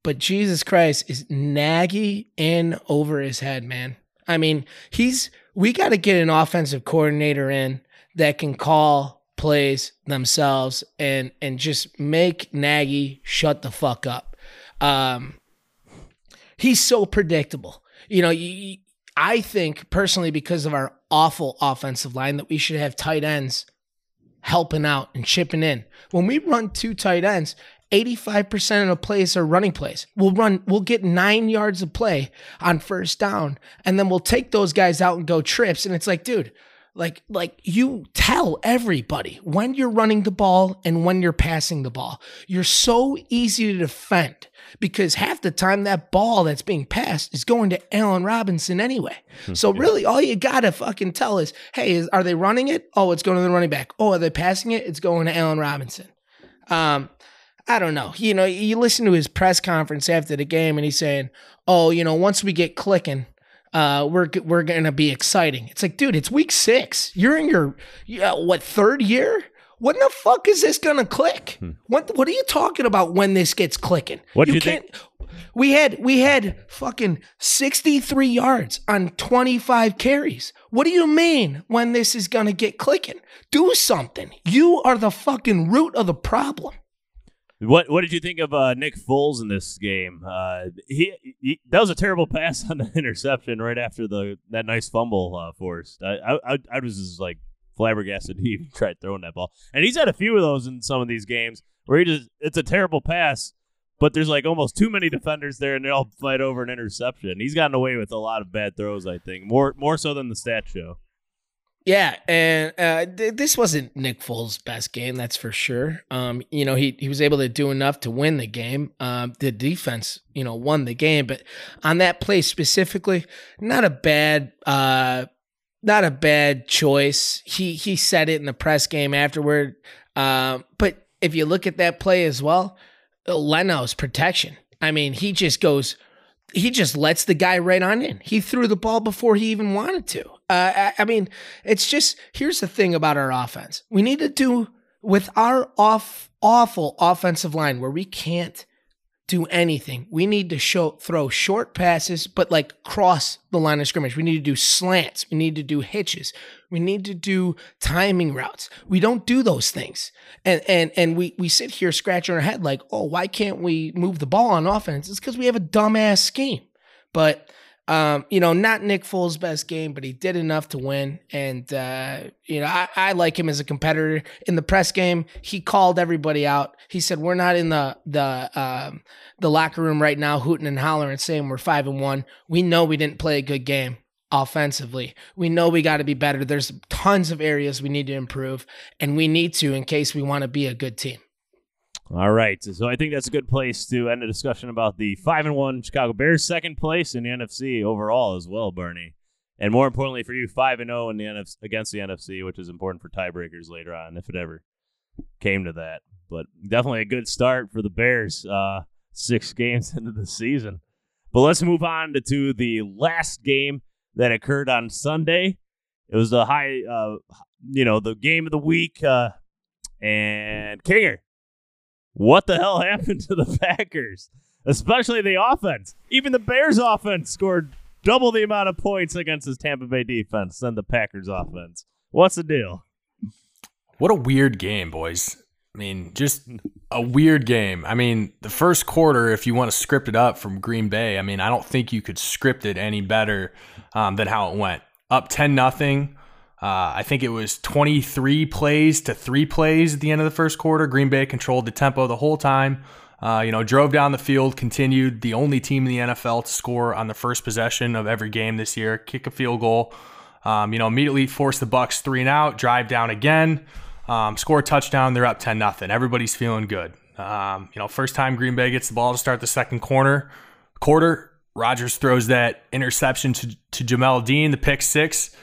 but Jesus Christ is Nagy in over his head, man. I mean, he's we got to get an offensive coordinator in that can call plays themselves and and just make Nagy shut the fuck up. Um, he's so predictable. You know, I think personally because of our awful offensive line that we should have tight ends helping out and chipping in. When we run two tight ends, 85% of the plays are running plays. We'll run, we'll get nine yards of play on first down, and then we'll take those guys out and go trips. And it's like, dude, like, like you tell everybody when you're running the ball and when you're passing the ball. You're so easy to defend because half the time that ball that's being passed is going to Allen Robinson anyway. Hmm. so really, all you gotta fucking tell is, hey, is, are they running it? Oh, it's going to the running back. Oh, are they passing it? It's going to Allen Robinson. Um, I don't know. You know, you listen to his press conference after the game, and he's saying, "Oh, you know, once we get clicking." Uh, we're we're gonna be exciting. It's like, dude, it's week six. You're in your yeah, what third year? When the fuck is this gonna click? Hmm. What what are you talking about when this gets clicking? What do you, you think? We had we had fucking 63 yards on 25 carries. What do you mean when this is gonna get clicking? Do something. You are the fucking root of the problem. What What did you think of uh, Nick Foles in this game? Uh, he, he, that was a terrible pass on the interception right after the that nice fumble uh, forced. I, I I was just like flabbergasted he even tried throwing that ball. And he's had a few of those in some of these games where he just it's a terrible pass, but there's like almost too many defenders there and they all fight over an interception. He's gotten away with a lot of bad throws, I think. More more so than the stat show. Yeah, and uh, th- this wasn't Nick Foles' best game, that's for sure. Um, you know, he he was able to do enough to win the game. Um, the defense, you know, won the game, but on that play specifically, not a bad uh, not a bad choice. He he said it in the press game afterward. Uh, but if you look at that play as well, Leno's protection. I mean, he just goes, he just lets the guy right on in. He threw the ball before he even wanted to. Uh, I, I mean, it's just here's the thing about our offense. We need to do with our off awful offensive line where we can't do anything. We need to show throw short passes, but like cross the line of scrimmage. We need to do slants. We need to do hitches. We need to do timing routes. We don't do those things. And and and we we sit here scratching our head like, oh, why can't we move the ball on offense? It's because we have a dumbass scheme. But um, you know, not Nick Foles' best game, but he did enough to win. And uh, you know, I, I, like him as a competitor. In the press game, he called everybody out. He said, "We're not in the the um, the locker room right now, hooting and hollering, saying we're five and one. We know we didn't play a good game." offensively. We know we got to be better. There's tons of areas we need to improve, and we need to in case we want to be a good team. All right. So I think that's a good place to end the discussion about the five and one Chicago Bears, second place in the NFC overall as well, Bernie. And more importantly for you, five and zero oh in the NFC against the NFC, which is important for tiebreakers later on, if it ever came to that. But definitely a good start for the Bears. Uh, six games into the season. But let's move on to, to the last game that occurred on Sunday. It was the high, uh, you know, the game of the week. Uh, and Kinger, what the hell happened to the Packers? Especially the offense. Even the Bears offense scored double the amount of points against this Tampa Bay defense than the Packers offense. What's the deal? What a weird game, boys. I mean, just a weird game. I mean, the first quarter, if you want to script it up from Green Bay, I mean, I don't think you could script it any better um, than how it went. Up 10 nothing. Uh, I think it was 23 plays to three plays at the end of the first quarter. Green Bay controlled the tempo the whole time. Uh, you know, drove down the field, continued the only team in the NFL to score on the first possession of every game this year, kick a field goal. Um, you know, immediately force the Bucs three and out, drive down again, um, score a touchdown. They're up ten nothing. Everybody's feeling good. Um, you know, first time Green Bay gets the ball to start the second corner quarter. Rodgers throws that interception to, to Jamel Dean, the pick six,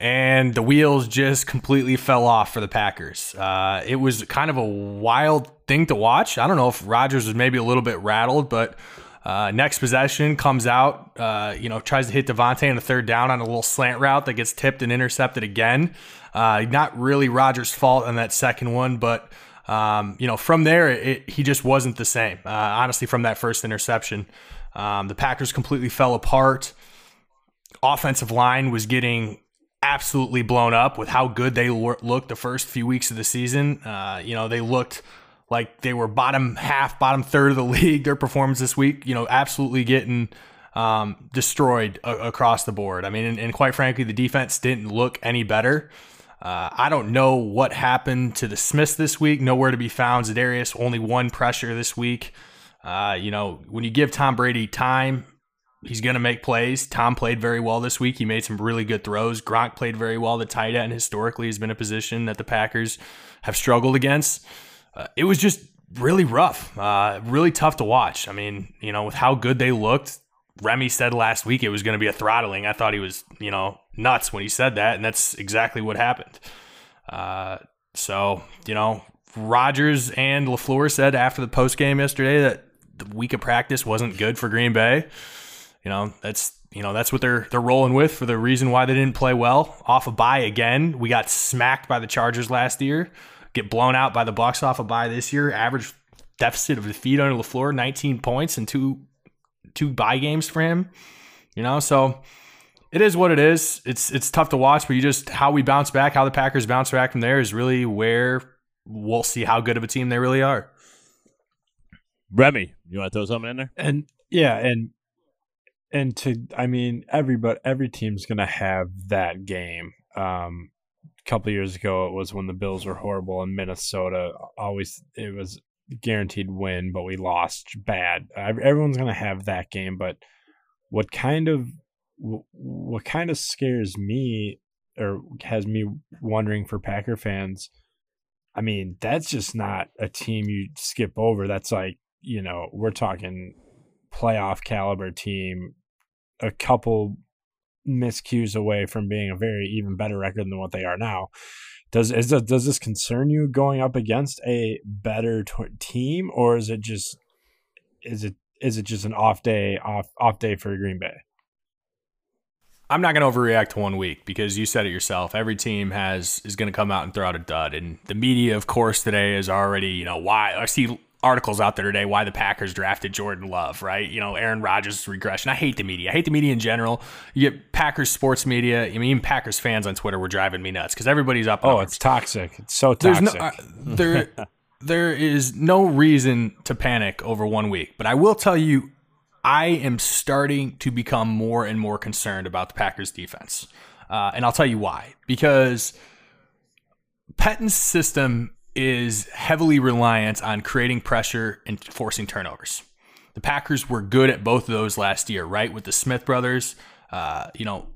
and the wheels just completely fell off for the Packers. Uh, it was kind of a wild thing to watch. I don't know if Rodgers was maybe a little bit rattled, but uh, next possession comes out, uh, you know, tries to hit Davante on a third down on a little slant route that gets tipped and intercepted again. Uh, not really Rodgers' fault on that second one, but um, you know, from there, it, he just wasn't the same. Uh, honestly, from that first interception, um, the Packers completely fell apart. Offensive line was getting absolutely blown up with how good they looked the first few weeks of the season. Uh, you know, they looked like they were bottom half, bottom third of the league. Their performance this week, you know, absolutely getting um, destroyed a- across the board. I mean, and, and, quite frankly, the defense didn't look any better. Uh, I don't know what happened to the Smiths this week. Nowhere to be found. Za'Darius only one pressure this week. Uh, you know, when you give Tom Brady time, he's going to make plays. Tom played very well this week. He made some really good throws. Gronk played very well. The tight end historically has been a position that the Packers have struggled against. Uh, it was just really rough, uh, really tough to watch. I mean, you know, with how good they looked, Remy said last week it was going to be a throttling. I thought he was, you know, nuts when he said that, and that's exactly what happened. Uh, so, you know, Rodgers and LaFleur said after the post game yesterday that the week of practice wasn't good for Green Bay. You know, that's you know that's what they're they're rolling with for the reason why they didn't play well off a of bye again. We got smacked by the Chargers last year, get blown out by the Bucs off a of bye this year. Average deficit of defeat under LaFleur, 19 points and two two bye games for him. You know, so it is what it is. It's it's tough to watch, but you just how we bounce back, how the Packers bounce back from there is really where we'll see how good of a team they really are. Remy, you want to throw something in there? And yeah, and and to I mean everybody every team's gonna have that game. Um a couple years ago it was when the Bills were horrible and Minnesota always it was guaranteed win, but we lost bad. Everyone's gonna have that game, but what kind of what kind of scares me or has me wondering for Packer fans. I mean, that's just not a team you skip over. That's like, you know, we're talking playoff caliber team, a couple miscues away from being a very even better record than what they are now. Does is that, does this concern you going up against a better t- team, or is it just is it is it just an off day off off day for Green Bay? I'm not going to overreact to one week because you said it yourself. Every team has is going to come out and throw out a dud, and the media, of course, today is already you know why I see articles out there today why the Packers drafted Jordan Love, right? You know, Aaron Rodgers' regression. I hate the media. I hate the media in general. You get Packers sports media. I mean, even Packers fans on Twitter were driving me nuts because everybody's up. Oh, it's toxic. It's so toxic. No, uh, there, there is no reason to panic over one week, but I will tell you I am starting to become more and more concerned about the Packers defense. Uh, and I'll tell you why. Because Pettine's system is heavily reliant on creating pressure and forcing turnovers. The Packers were good at both of those last year, right? With the Smith brothers, uh, you know,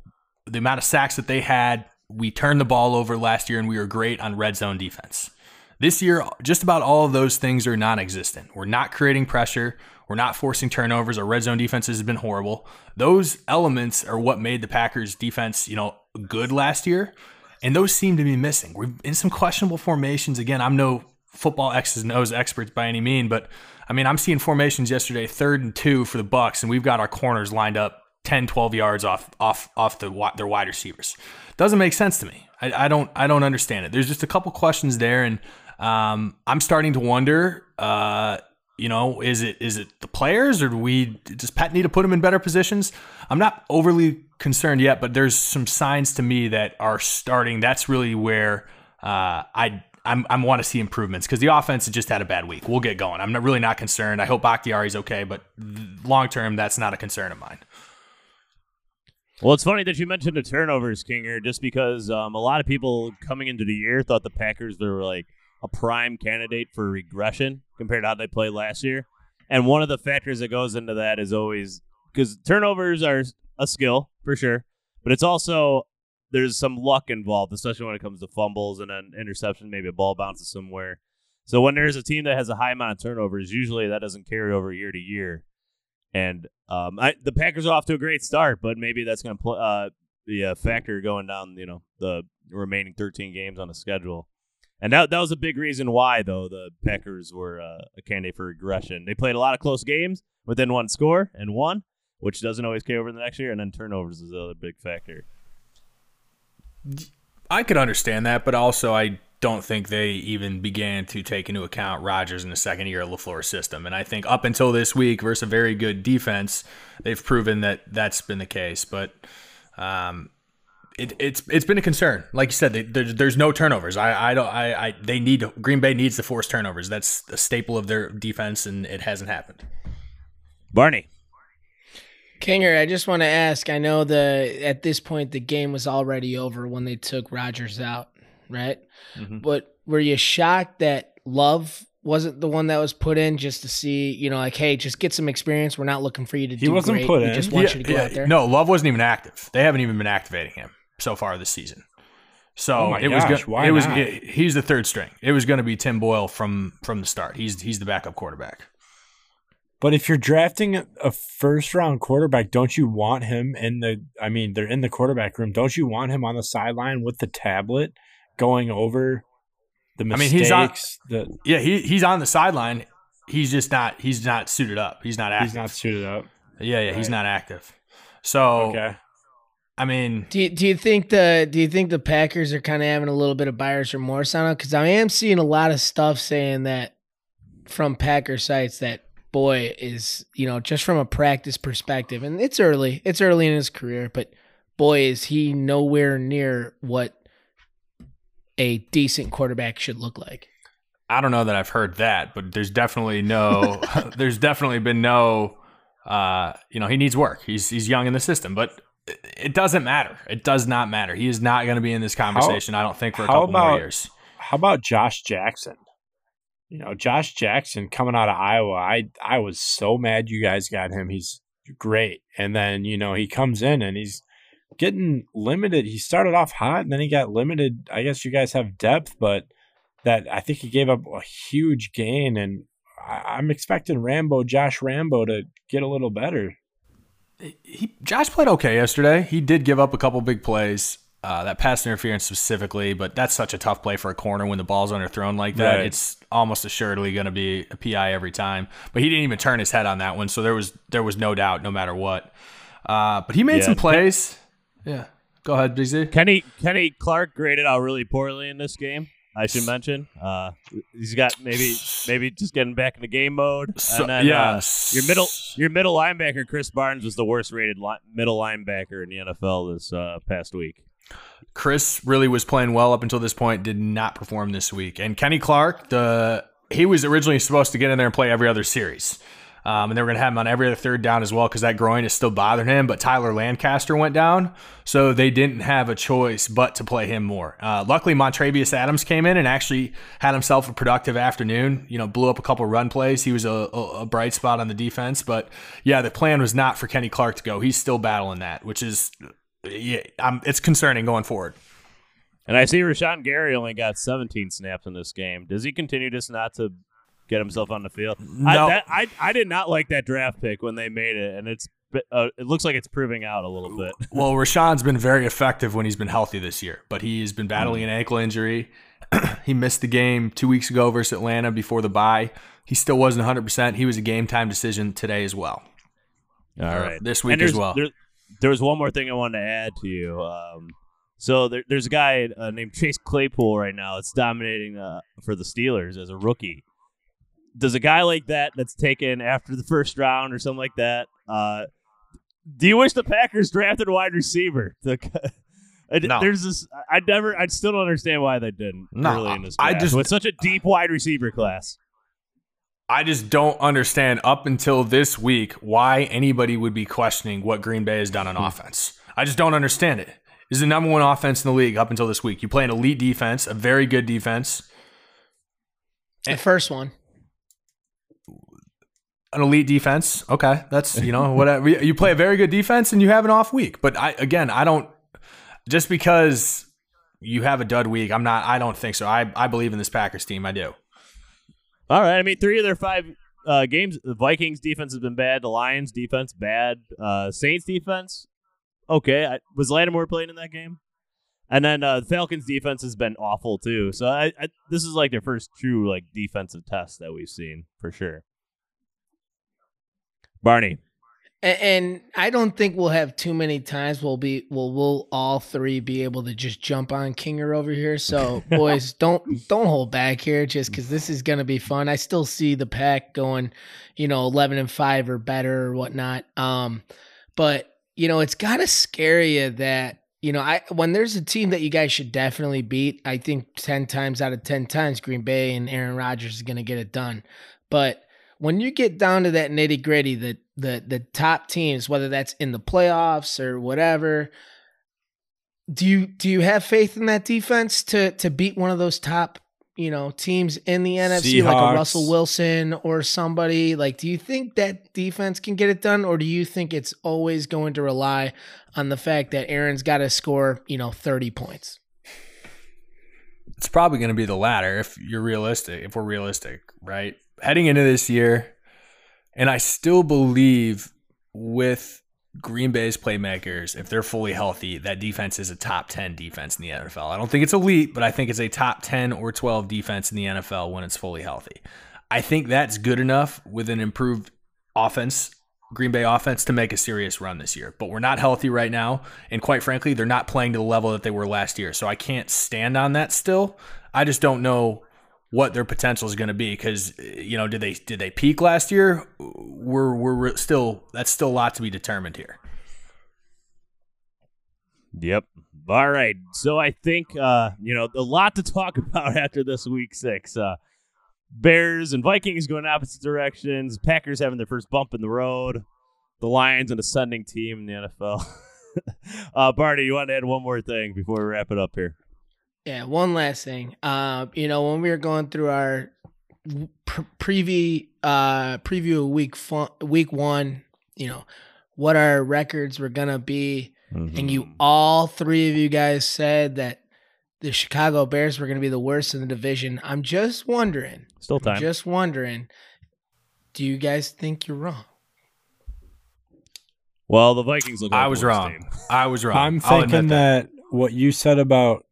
the amount of sacks that they had, we turned the ball over last year and we were great on red zone defense. This year, just about all of those things are non existent. We're not creating pressure. We're not forcing turnovers. Our red zone defense has been horrible. Those elements are what made the Packers defense, you know, good last year. And those seem to be missing. We're in some questionable formations. Again, I'm no football X's and O's experts by any mean, but I mean, I'm seeing formations yesterday, third and two for the Bucs, and we've got our corners lined up 10, 12 yards off off off the their wide receivers. Doesn't make sense to me. I, I don't I don't understand it. There's just a couple questions there, and um, I'm starting to wonder. Uh, you know, is it is it the players or do we does Pat need to put them in better positions? I'm not overly concerned yet, but there's some signs to me that are starting. That's really where uh, I I'm, I want to see improvements because the offense just had a bad week. We'll get going. I'm not, really not concerned. I hope Bakhtiari's okay, but long term, that's not a concern of mine. Well, it's funny that you mentioned the turnovers, Kinger, just because um, a lot of people coming into the year thought the Packers they were like a prime candidate for regression compared to how they played last year. And one of the factors that goes into that is always because turnovers are a skill for sure, but it's also there's some luck involved, especially when it comes to fumbles and an interception, maybe a ball bounces somewhere. So when there's a team that has a high amount of turnovers, usually that doesn't carry over year to year. And um, I, the Packers are off to a great start, but maybe that's going to pl- uh, be a factor going down, you know, the remaining 13 games on the schedule. And that that was a big reason why, though, the Packers were uh, a candidate for regression. They played a lot of close games within one score and won, which doesn't always carry over the next year. And then turnovers is the other big factor. I could understand that, but also I don't think they even began to take into account Rodgers in the second year of LaFleur's system. And I think up until this week versus a very good defense, they've proven that that's been the case. But um, it, it's it's been a concern. Like you said, they, there's there's no turnovers. I I don't I, I they need Green Bay needs to force turnovers. That's a staple of their defense, and it hasn't happened. Barney. Kinger, I just want to ask. I know the at this point the game was already over when they took Rodgers out, right? Mm-hmm. But were you shocked that Love wasn't the one that was put in just to see, you know, like, hey, just get some experience. We're not looking for you to He do wasn't great. put we in. just want Yeah, you to go yeah, out there. No, Love wasn't even active. They haven't even been activating him so far this season. So Oh it was gosh, go- why it was not? it- he's the third string. It was going to be Tim Boyle from from the start. He's he's the backup quarterback. But if you're drafting a first round quarterback, don't you want him in the? I mean, they're in the quarterback room. Don't you want him on the sideline with the tablet, going over the I mistakes? mean, he's on- the, Yeah, he he's on the sideline. He's just not he's not suited up. He's not active. he's not suited up. yeah, yeah, he's not active. So Okay. I mean, Do you, do you think the do you think the Packers are kind of having a little bit of buyer's remorse on it? Because I am seeing a lot of stuff saying that from Packer sites that boy is you know just from a practice perspective, and it's early, it's early in his career, but boy is he nowhere near what a decent quarterback should look like. I don't know that I've heard that, but there's definitely no there's definitely been no uh, you know, he needs work. He's he's young in the system, but it- doesn't matter. It does not matter. He is not going to be in this conversation, I don't think, for a how couple more about- years. How about Josh Jackson? You know, Josh Jackson coming out of Iowa. I I was so mad you guys got him. He's great, and then you know he comes in and he's getting limited. He started off hot, and then he got limited. I guess you guys have depth, but that I think he gave up a huge gain, and I, I'm expecting Rambo, Josh Rambo, to get a little better. He Josh played okay yesterday. He did give up a couple big plays. Uh, that pass interference specifically, but that's such a tough play for a corner when the ball's underthrown like that. Right. It's almost assuredly going to be a PI every time. But he didn't even turn his head on that one, so there was there was no doubt, no matter what. Uh, but he made Yeah. some plays. Yeah, go ahead, BZ. Kenny Kenny Clark graded out really poorly in this game. I should mention. Uh, he's got maybe maybe just getting back in the game mode. So- and then, yeah. uh, your middle your middle linebacker Krys Barnes was the worst rated li- middle linebacker in the NFL this uh, past week. Chris really was playing well up until this point. Did not perform this week. And Kenny Clark, the he was originally supposed to get in there and play every other series. Um, and they were going to have him on every other third down as well because that groin is still bothering him. But Tyler Lancaster went down, so they didn't have a choice but to play him more. Uh, luckily, Montravius Adams came in and actually had himself a productive afternoon. You know, blew up a couple run plays. He was a, a, bright spot on the defense. But yeah, the plan was not for Kenny Clark to go. He's still battling that, which is yeah, um, it's concerning going forward. And I see Rashan Gary only got 17 snaps in this game. Does he continue just not to get himself on the field? I, No. that, I I did not like that draft pick when they made it, and it's uh, it looks like it's proving out a little bit. Well, Rashan's been very effective when he's been healthy this year, but he has been battling an ankle injury. he missed the game two weeks ago versus Atlanta before the bye. He still wasn't 100%. He was a game time decision today as well. All Uh, right, this week as well. There, there was one more thing I wanted to add to you. Um, so there, there's a guy uh, named Chase Claypool right now It's dominating uh, for the Steelers as a rookie. Does a guy like that that's taken after the first round or something like that? Uh, do you wish the Packers drafted a wide receiver? The, I- No. There's this. I never. I still don't understand why they didn't No, early in this. I Draft. just- with such a deep wide receiver class. I just don't understand up until this week why anybody would be questioning what Green Bay has done on offense. I just don't understand it. This is the number one offense in the league up until this week. You play an elite defense, a very good defense. The first one. An elite defense. Okay, that's you know whatever. You play a very good defense and you have an off week. But I again, I don't just because you have a dud week. I'm not. I don't think so. I I believe in this Packers team. I do. All right. I mean, three of their five uh, games, the Vikings defense has been bad. The Lions defense bad. Uh, Saints defense okay. I, was Lattimore playing in that game? And then uh, the Falcons defense has been awful too. So I, I, this is like their first true like defensive test that we've seen for sure. Barney, And, and I don't think we'll have too many times we'll be we'll we'll all three be able to just jump on Kinger over here. So boys, don't don't hold back here just because this is gonna be fun. I still see the pack going, you know, eleven and five or better or whatnot. Um, but you know, it's gotta scare you that you know, I when there's a team that you guys should definitely beat, I think ten times out of ten times Green Bay and Aaron Rodgers is gonna get it done. But when you get down to that nitty gritty, the the the top teams, whether that's in the playoffs or whatever, do you do you have faith in that defense to to beat one of those top you know teams in the NFC like a Russell Wilson or somebody? Like, do you think that defense can get it done, or do you think it's always going to rely on the fact that Aaron's got to score you know thirty points? It's probably going to be the latter if you're realistic. If we're realistic, right? Heading into this year, and I still believe with Green Bay's playmakers, if they're fully healthy, that defense is a top 10 defense in the NFL. I don't think it's elite, but I think it's a top 10 or 12 defense in the NFL when it's fully healthy. I think that's good enough with an improved offense, Green Bay offense, to make a serious run this year. But we're not healthy right now. And quite frankly, they're not playing to the level that they were last year. So I can't stand on that still. I just don't know what their potential is going to be because you know did they did they peak last year we're we're still that's still a lot to be determined here Yep. All right. So I think uh, you know, a lot to talk about after this week six. Uh Bears and Vikings going opposite directions, Packers having their first bump in the road, the Lions an ascending team in the NFL. uh Barney, you want to add one more thing before we wrap it up here? Yeah, one last thing. Uh, you know, when we were going through our pre- preview uh preview of week fun- week 1, you know, what our records were going to be and you all three of you guys said that the Chicago Bears were going to be the worst in the division. I'm just wondering, still time. just wondering, do you guys think you're wrong? well, the Vikings look like i the was worst wrong team. i was wrong I'm I'll admit thinking that. what you said about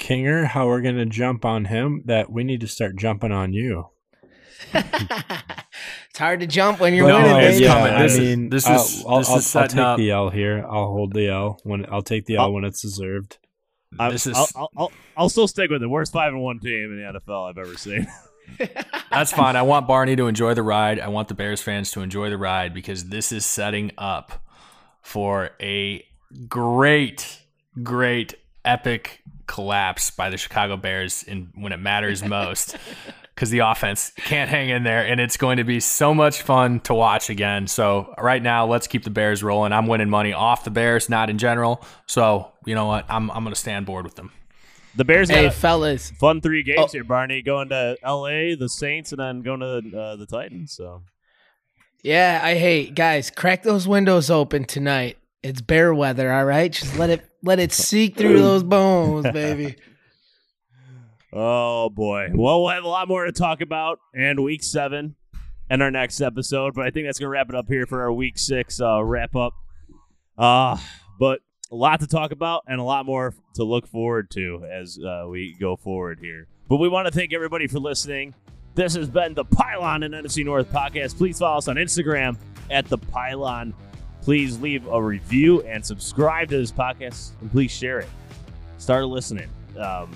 Kinger, how we're going to jump on him, that we need to start jumping on you. it's hard to jump when you're No, winning, it's baby. coming. I This is- mean, this I'll- is- I'll, this I'll, is I'll take up- the L here. I'll hold the L when I'll take the L I'll- when it's deserved. I'm- this is I'll, I'll, I'll, I'll still stick with it. Worst five and one team in the NFL I've ever seen. that's fine i want barney to enjoy the ride i want the bears fans to enjoy the ride because this is setting up for a great great epic collapse by the chicago bears in when it matters most because the offense can't hang in there and it's going to be so much fun to watch again so right now let's keep the bears rolling i'm winning money off the bears not in general so you know what i'm, I'm going to stand board with them The Bears hey, got fellas, fun three games Oh. here, Barney. Going to L.A., the Saints, and then going to uh, the Titans. So Yeah, I hate guys. Crack those windows open tonight. It's bear weather, all right. Just let it let it seep through those bones, baby. Oh boy. Well, we'll have a lot more to talk about and week seven and our next episode, but I think that's gonna wrap it up here for our week six uh, wrap up. Uh but a lot to talk about and a lot more to look forward to as uh, we go forward here. But we want to thank everybody for listening. This has been the Pile On and NFC North podcast. Please follow us on Instagram at the Pile On. Please leave a review and subscribe to this podcast, and please share it. Start listening. Um,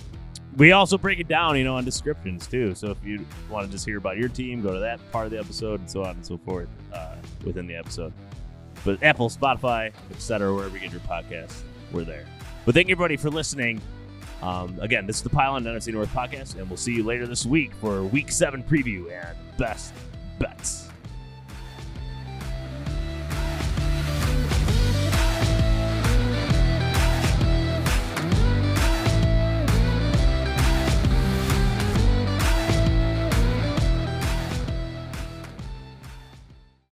we also break it down, you know, in descriptions too. So if you want to just hear about your team, go to that part of the episode, and so on and so forth uh, within the episode. But Apple, Spotify, etc., wherever you get your podcasts, we're there. But thank you everybody for listening. Um, again, this is the Pile On NFC North podcast, and we'll see you later this week for Week Seven preview and best bets.